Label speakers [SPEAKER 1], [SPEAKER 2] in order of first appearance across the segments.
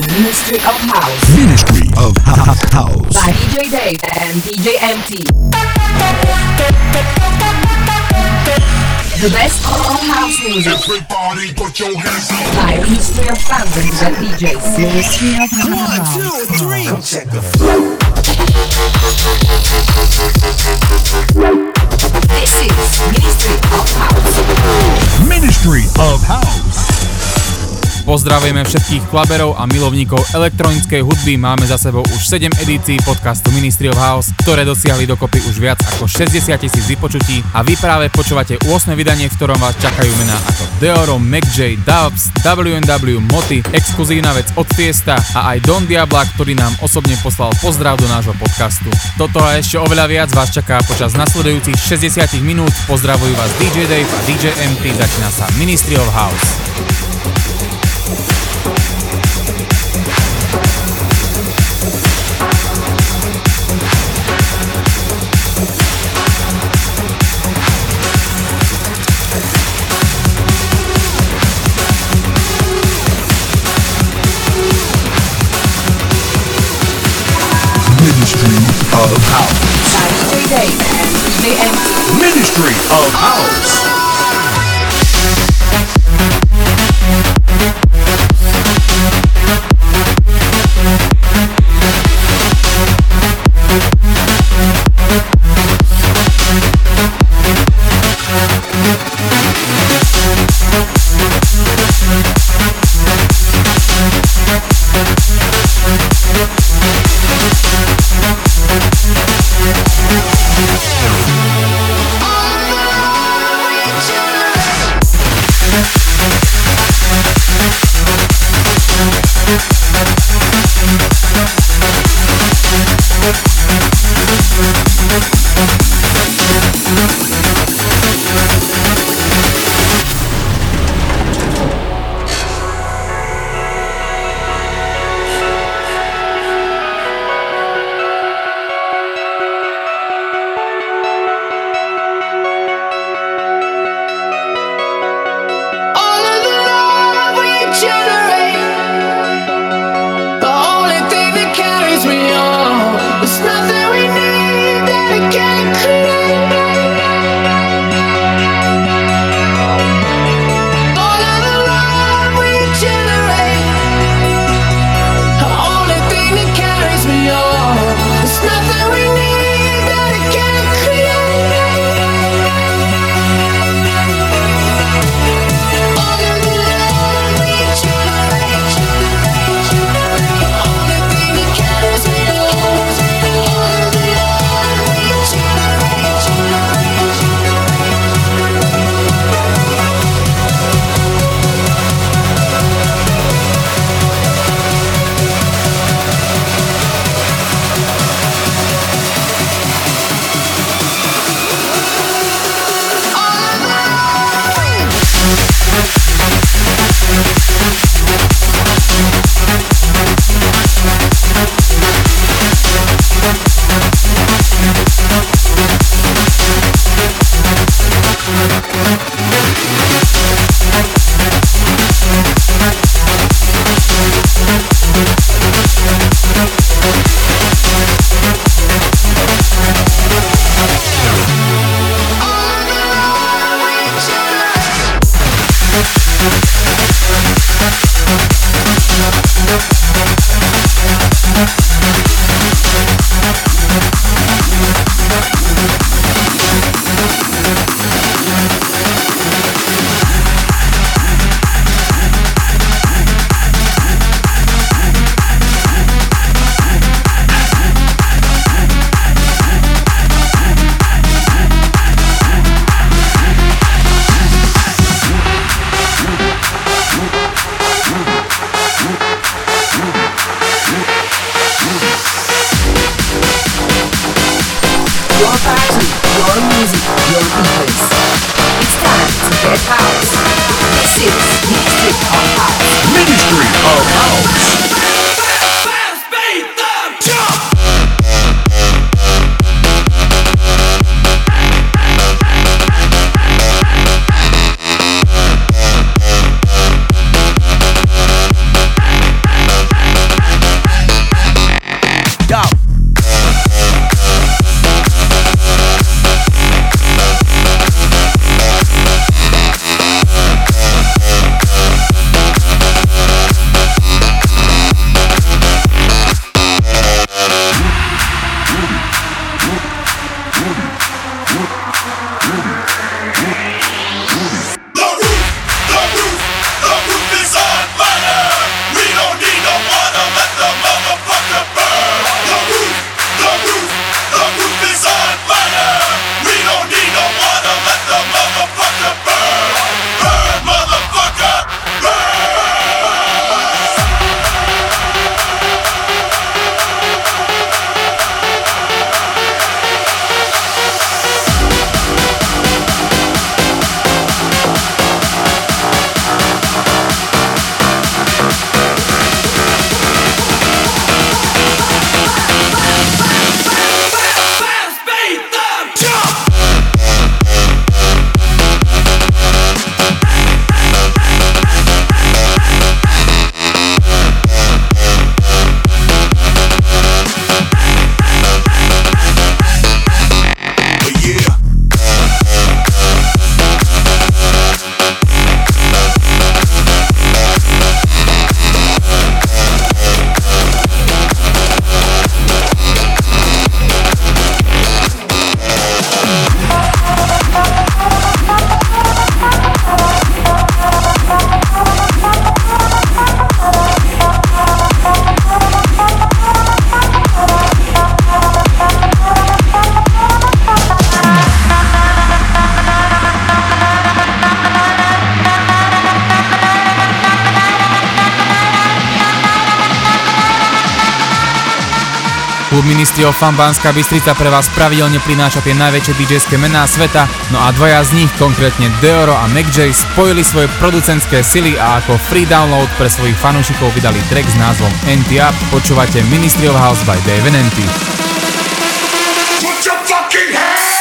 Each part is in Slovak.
[SPEAKER 1] to Ministry of House.
[SPEAKER 2] Ministry of House.
[SPEAKER 1] By DJ Dave and DJ MT. The best of all house music.
[SPEAKER 3] Everybody put your hands up.
[SPEAKER 1] By Ministry of Founders and DJs. Ministry of House.
[SPEAKER 3] Come check the flow.
[SPEAKER 1] This is Ministry of House.
[SPEAKER 2] Ministry of House.
[SPEAKER 4] Pozdravujeme všetkých klaberov a milovníkov elektronickej hudby. Máme za sebou už 7 edícií podcastu Ministry of House, ktoré dosiahli dokopy už viac ako 60 tisíc vypočutí a vy práve počúvate 8. vydanie, v ktorom vás čakajú mená ako Deoro, MacJ, Dubs, WNW, Moty, exkluzívna vec od Fiesta a aj Don Diabla, ktorý nám osobne poslal pozdrav do nášho podcastu. Toto a ešte oveľa viac vás čaká počas nasledujúcich 60 minút. Pozdravujú vás DJ Dave a DJ MT, začína sa Ministry of House.
[SPEAKER 2] Ministry Of
[SPEAKER 4] Fun Banská Bystrica pre vás pravidelne prináša tie najväčšie DJské mená sveta, no a dvaja z nich, konkrétne Deoro a MacJ, spojili svoje producentské sily a ako free download pre svojich fanúšikov vydali track s názvom NT Up. Počúvate Ministry of House by Dave NT.
[SPEAKER 3] Put your fucking hands.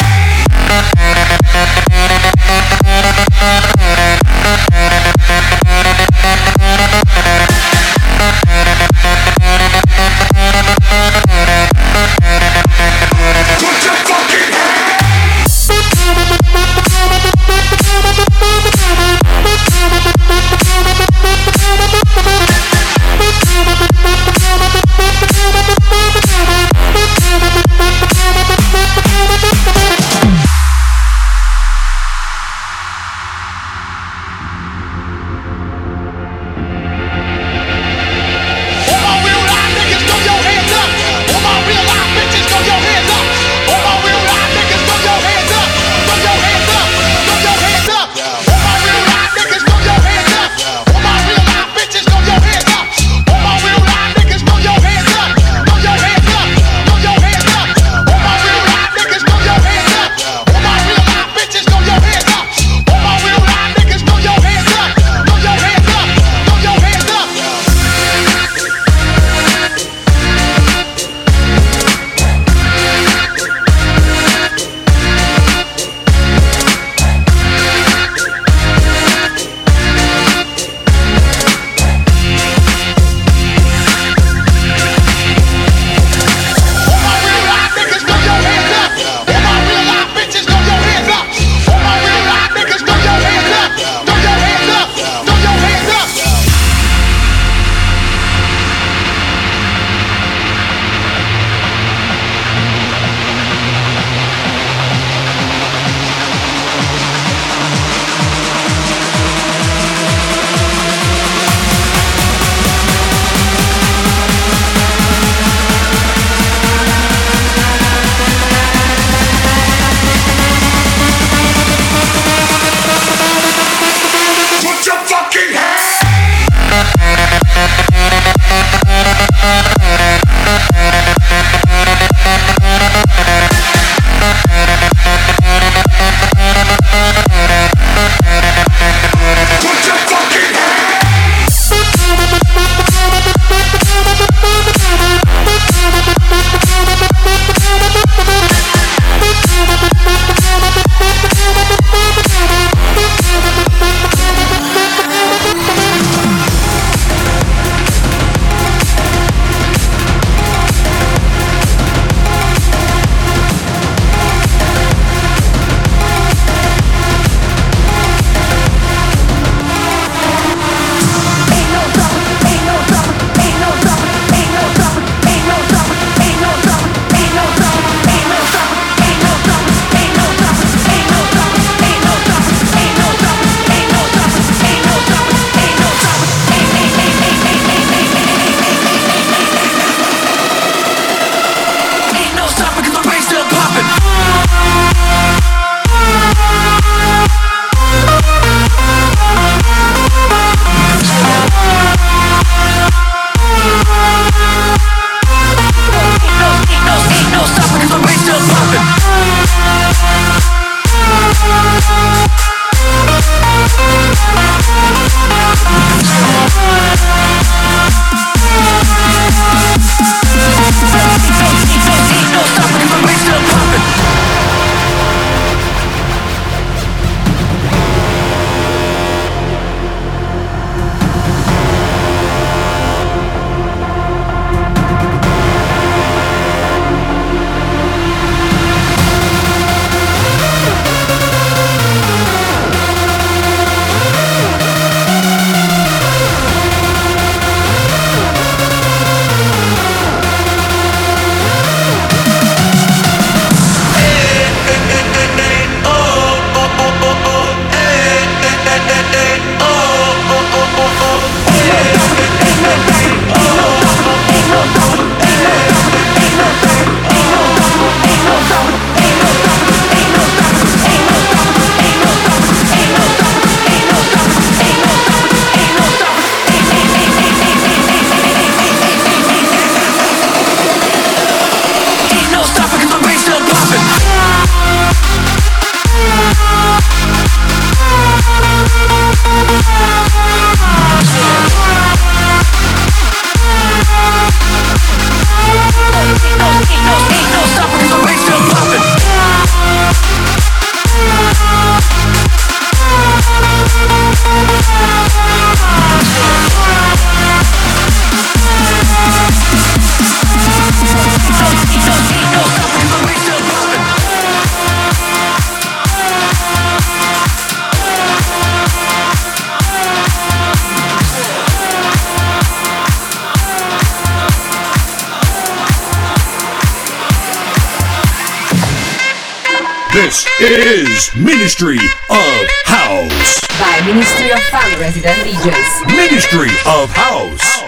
[SPEAKER 5] This is Ministry of House.
[SPEAKER 1] by Ministry of Fun Resident DJs.
[SPEAKER 5] Ministry of House.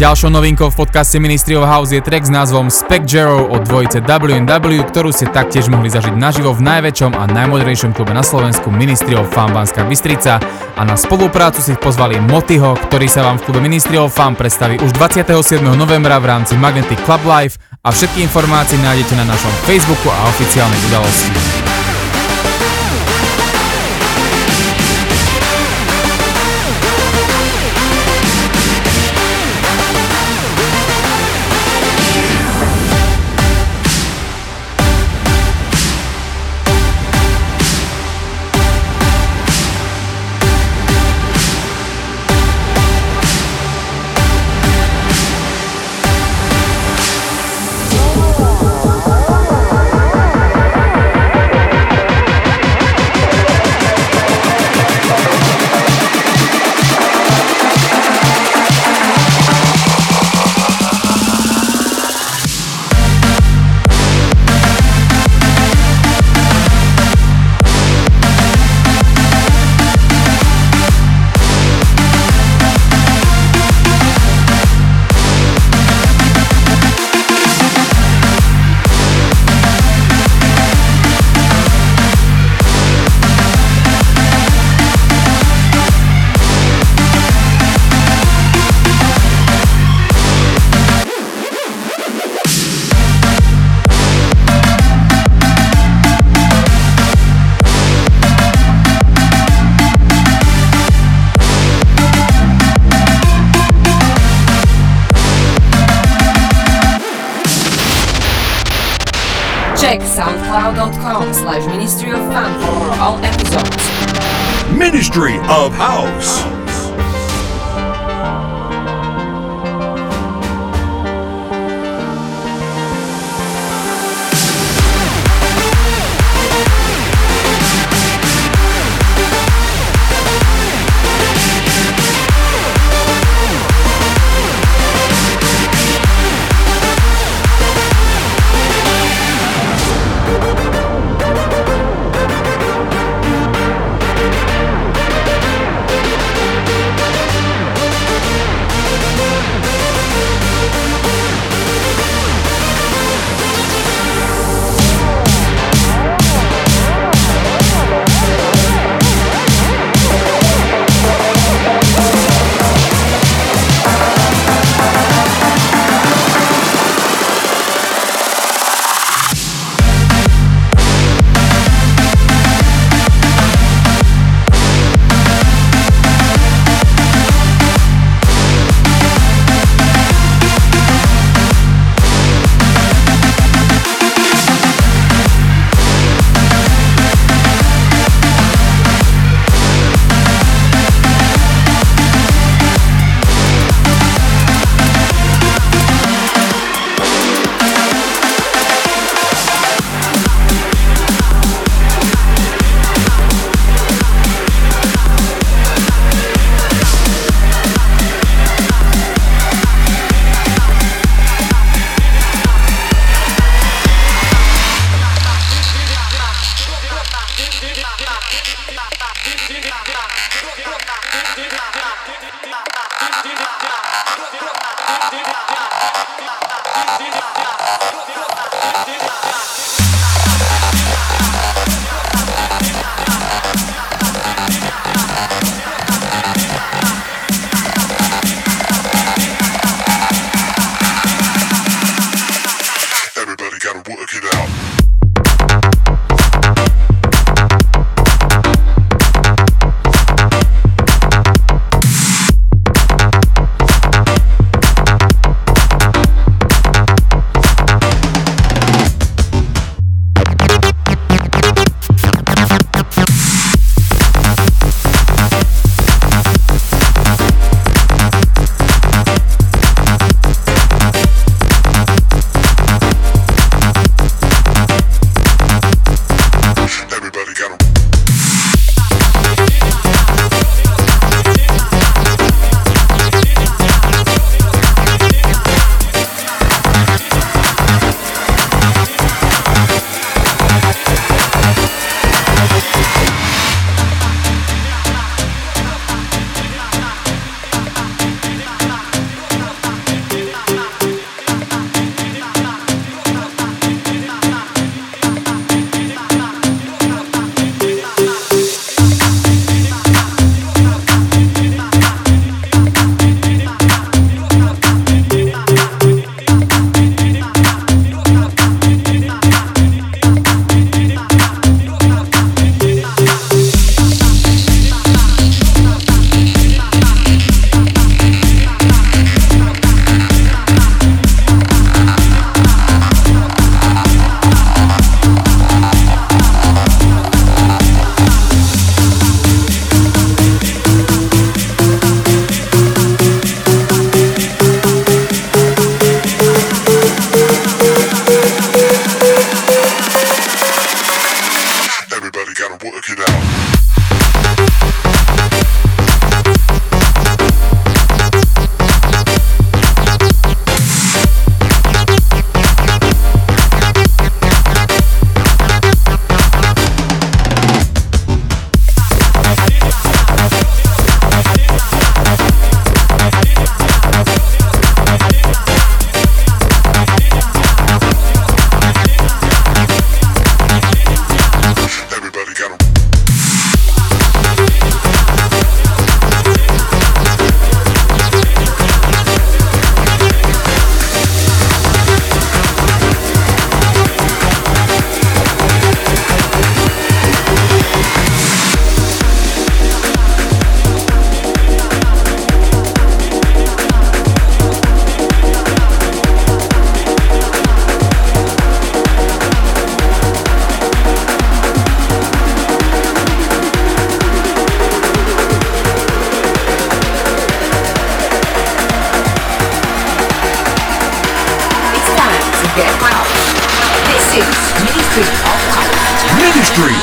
[SPEAKER 4] Ďalšou novinkou v podcaste Ministry of House je track s názvom Spec Jero od dvojice W&W, ktorú ste taktiež mohli zažiť naživo v najväčšom a najmodrejšom klube na Slovensku Ministry of Fun Banská Bystrica a na spoluprácu si pozvali Motyho, ktorý sa vám v klube Ministry of Fun predstaví už 27. novembra v rámci Magnetic Club Live a všetky informácie nájdete na našom Facebooku a oficiálnej udalosti.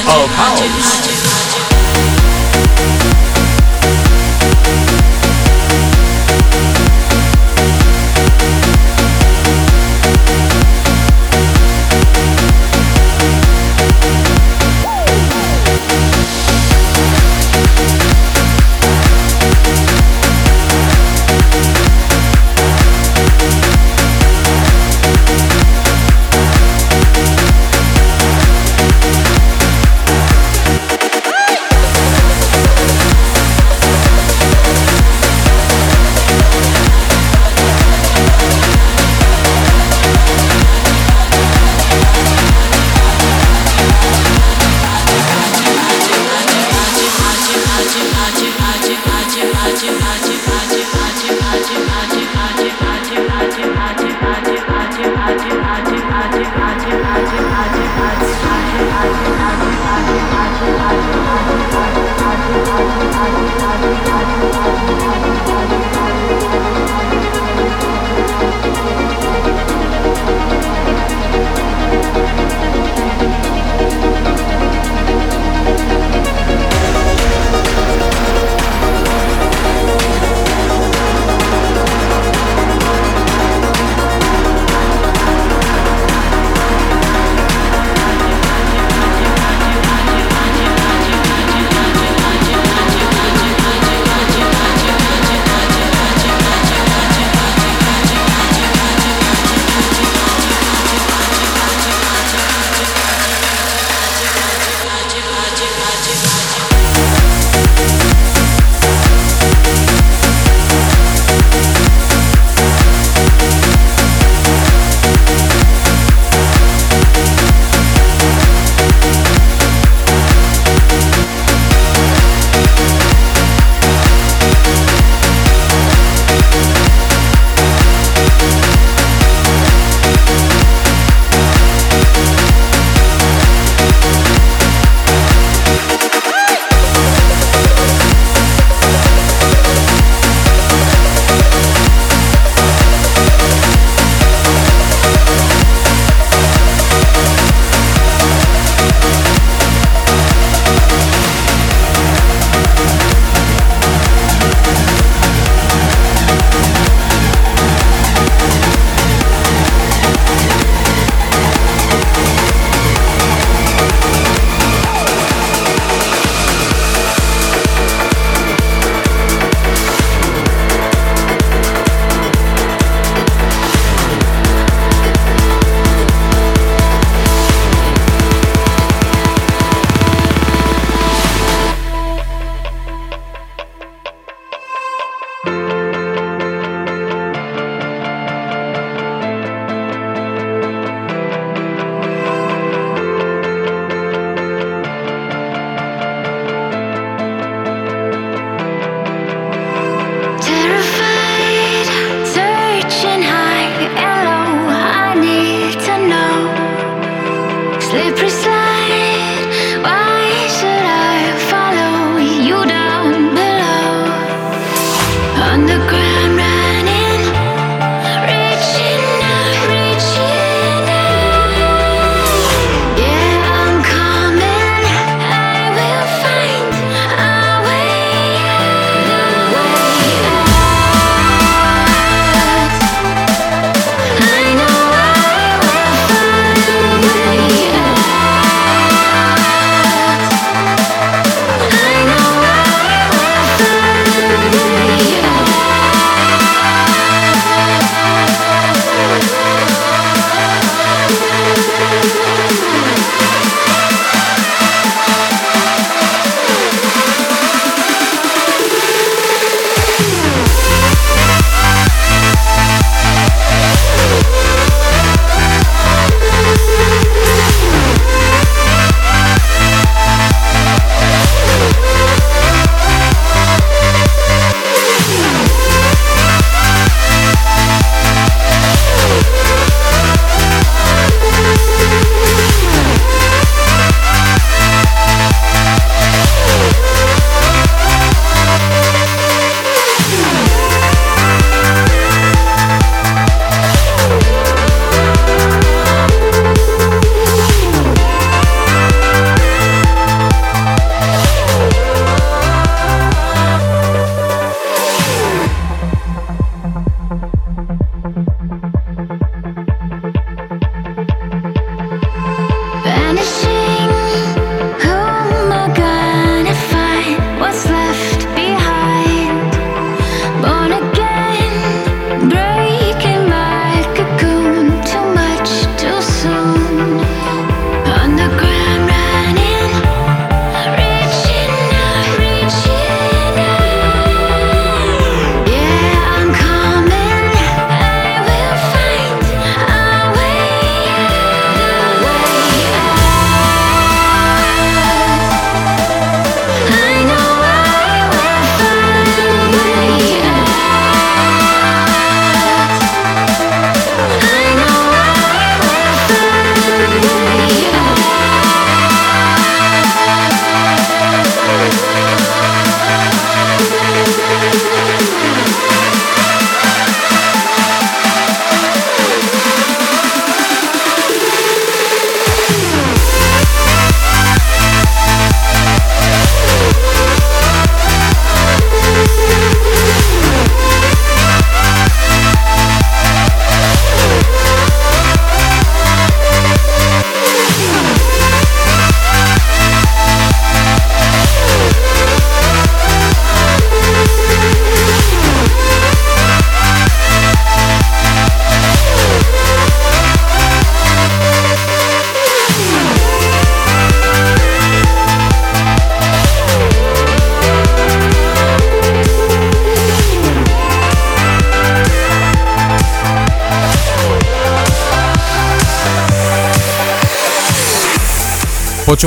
[SPEAKER 2] Of House.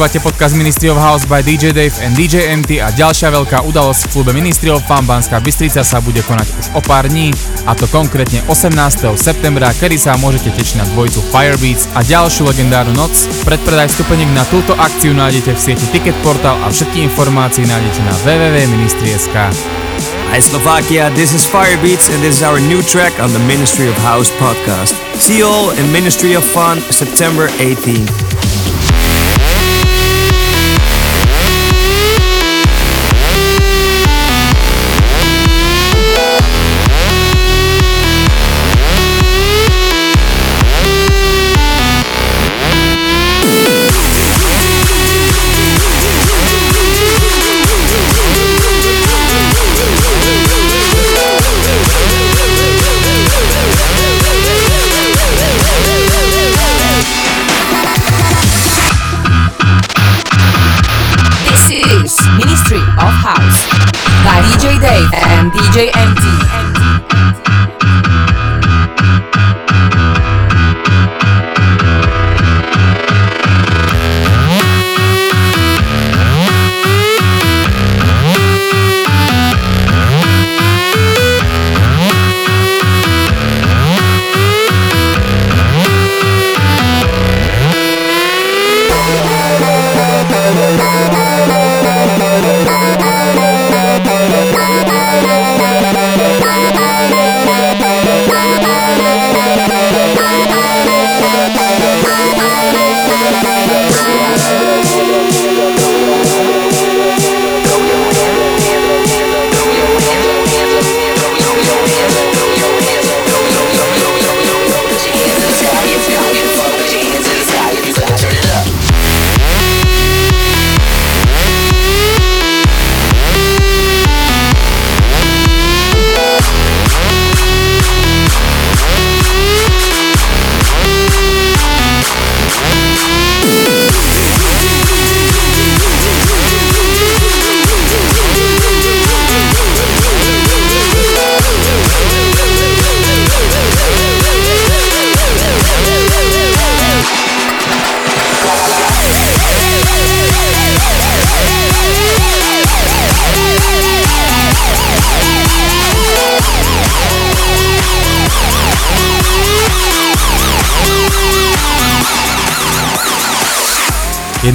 [SPEAKER 4] Počúvate podcast Ministry of House by DJ Dave and DJ MT a ďalšia veľká udalosť v klube Ministry of Fun Banská Bystrica sa bude konať už o pár dní a to konkrétne 18. septembra, kedy sa môžete tešiť na dvojicu Firebeats a ďalšiu legendárnu noc. Predpredaj stupeniek na túto akciu nájdete v sieti Ticket Portal a všetky informácie nájdete na www.ministry.sk.
[SPEAKER 6] Hi Slovakia, this is Firebeats and this is our new track on the Ministry of House podcast. See you all in Ministry of Fun September 18th.
[SPEAKER 1] And DJ MT.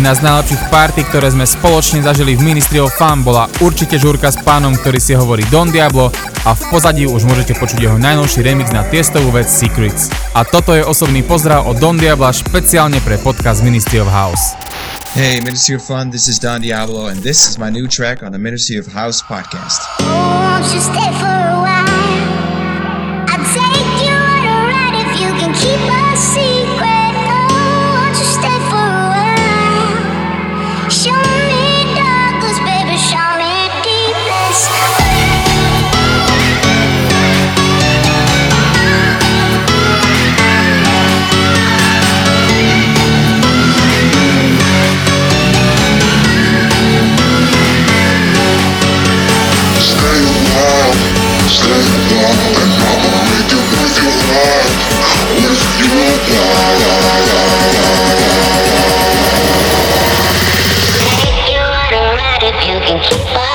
[SPEAKER 4] Jedna z najlepších party, ktoré sme spoločne zažili v Ministry of Fun bola určite žúrka s pánom, ktorý si hovorí Don Diablo a v pozadí už môžete počuť jeho najnovší remix na tiestovú vec Secrets. A toto je osobný pozdrav od Don Diabla špeciálne pre podcast Ministry of House.
[SPEAKER 7] Hey, Ministry of Fun, this is Don Diablo, and this is my new track on the Ministry of House podcast.
[SPEAKER 8] Oh,
[SPEAKER 1] Bye.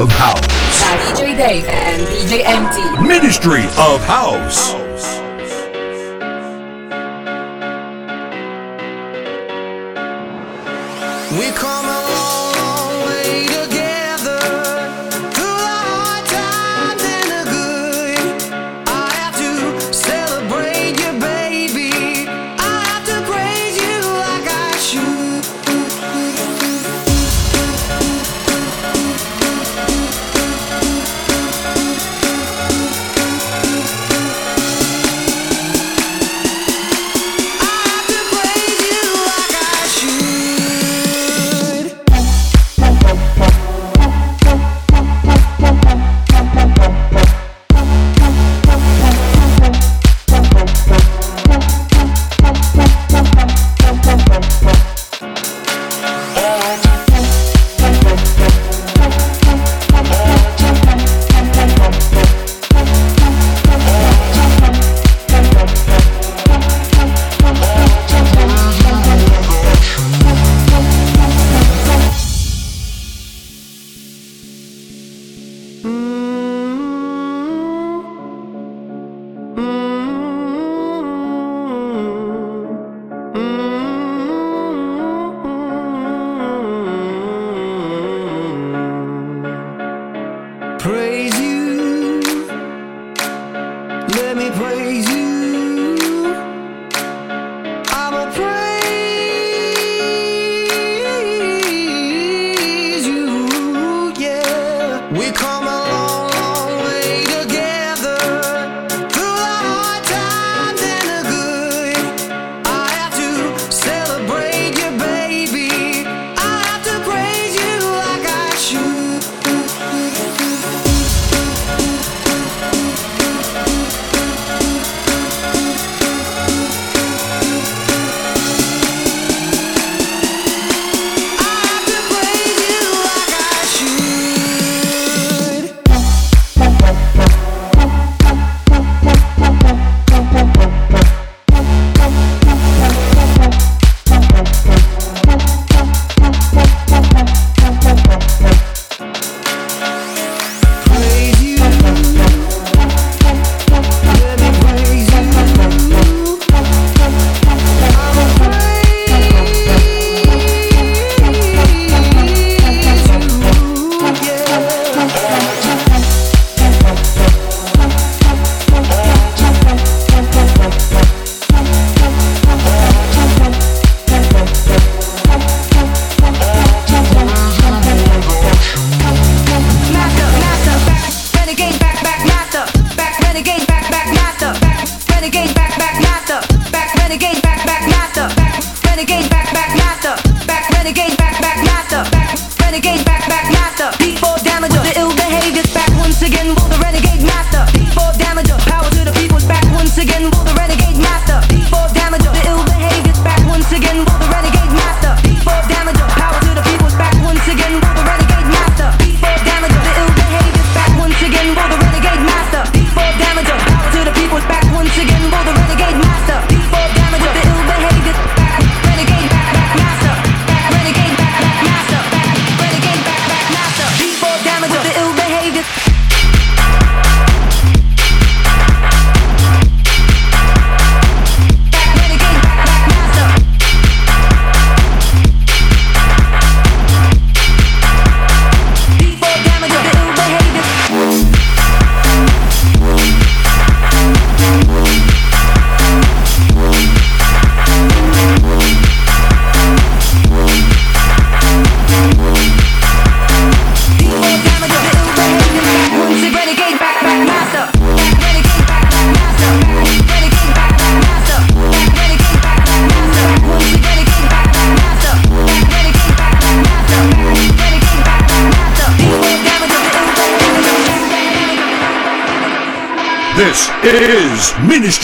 [SPEAKER 1] of House. By DJ Dave and DJ MT.
[SPEAKER 2] Ministry of House.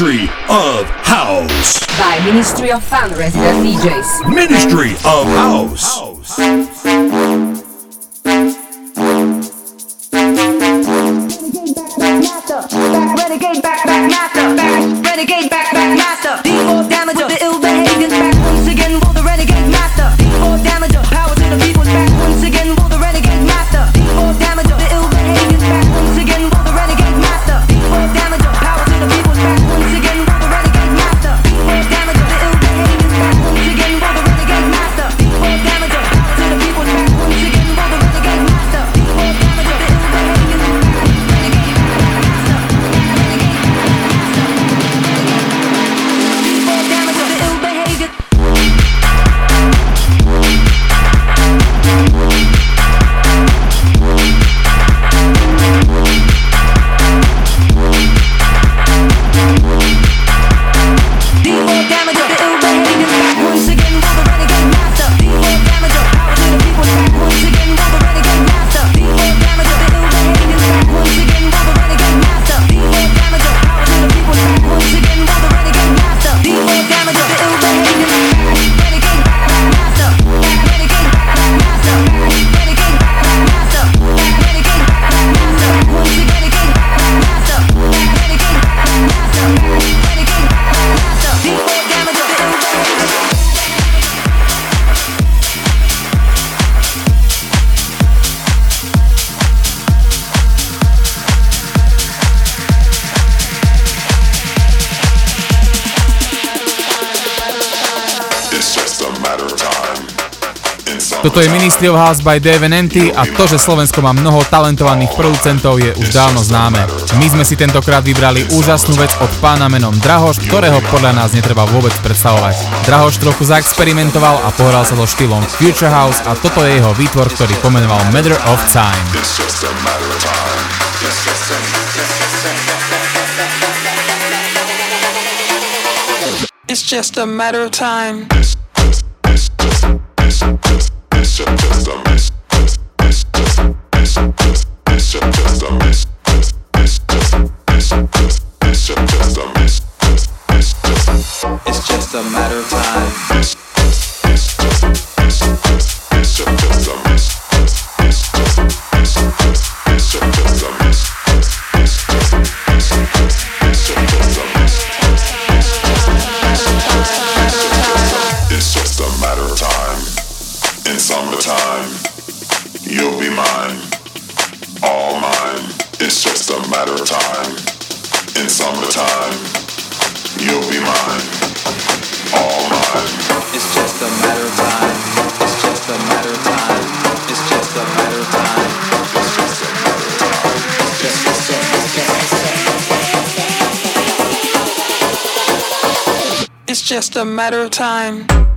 [SPEAKER 5] Ministry of House.
[SPEAKER 1] By Ministry of Fun Resident DJs.
[SPEAKER 5] Ministry of House.
[SPEAKER 9] House. Renegade back back back renegade back
[SPEAKER 4] Ministry of House by Dave Nanty a to, že Slovensko má mnoho talentovaných producentov je už dávno známe. My sme si tentokrát vybrali úžasnú vec od pána menom Drahoš, ktorého podľa nás netreba vôbec predstavovať. Drahoš trochu zaexperimentoval a pohral sa so štýlom Future House a toto je jeho výtvor, ktorý pomenoval Matter of Time.
[SPEAKER 10] It's just a matter of time.
[SPEAKER 11] It's just a mess.
[SPEAKER 3] It's just, it's just,
[SPEAKER 11] it's just, it's just a mess. A matter of time.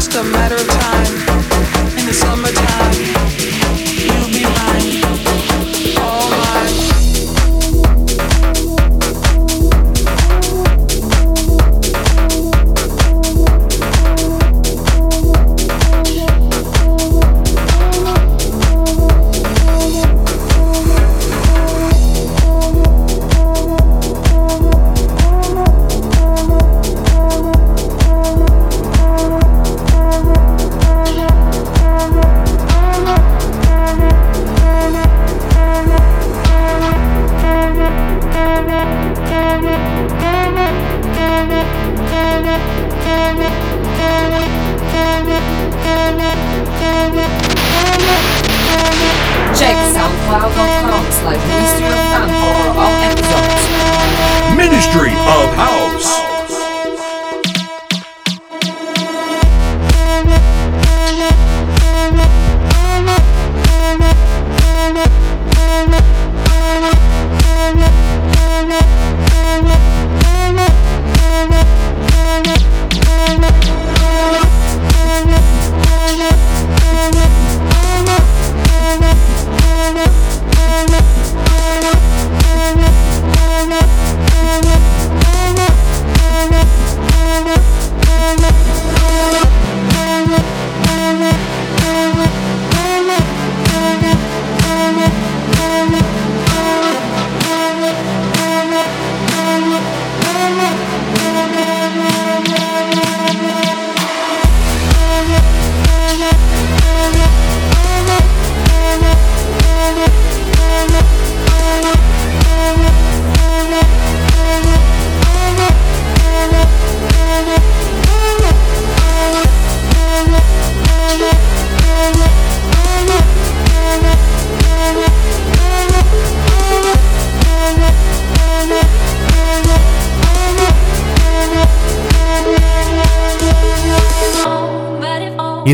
[SPEAKER 11] Just a matter of time.
[SPEAKER 3] In
[SPEAKER 10] the summertime,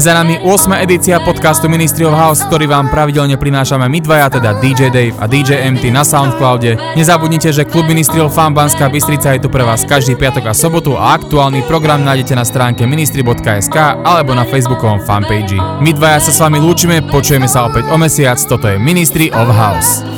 [SPEAKER 4] za nami 8. edícia podcastu Ministry of House, ktorý vám pravidelne prinášame my dvaja, teda DJ Dave a DJ MT na Soundcloude. Nezabudnite, že klub Ministry of Fun Banská Bystrica je tu pre vás každý piatok a sobotu a aktuálny program nájdete na stránke ministry.sk alebo na facebookovom fanpage. My dvaja sa s vami lúčime, počujeme sa opäť o mesiac, toto je Ministry of House.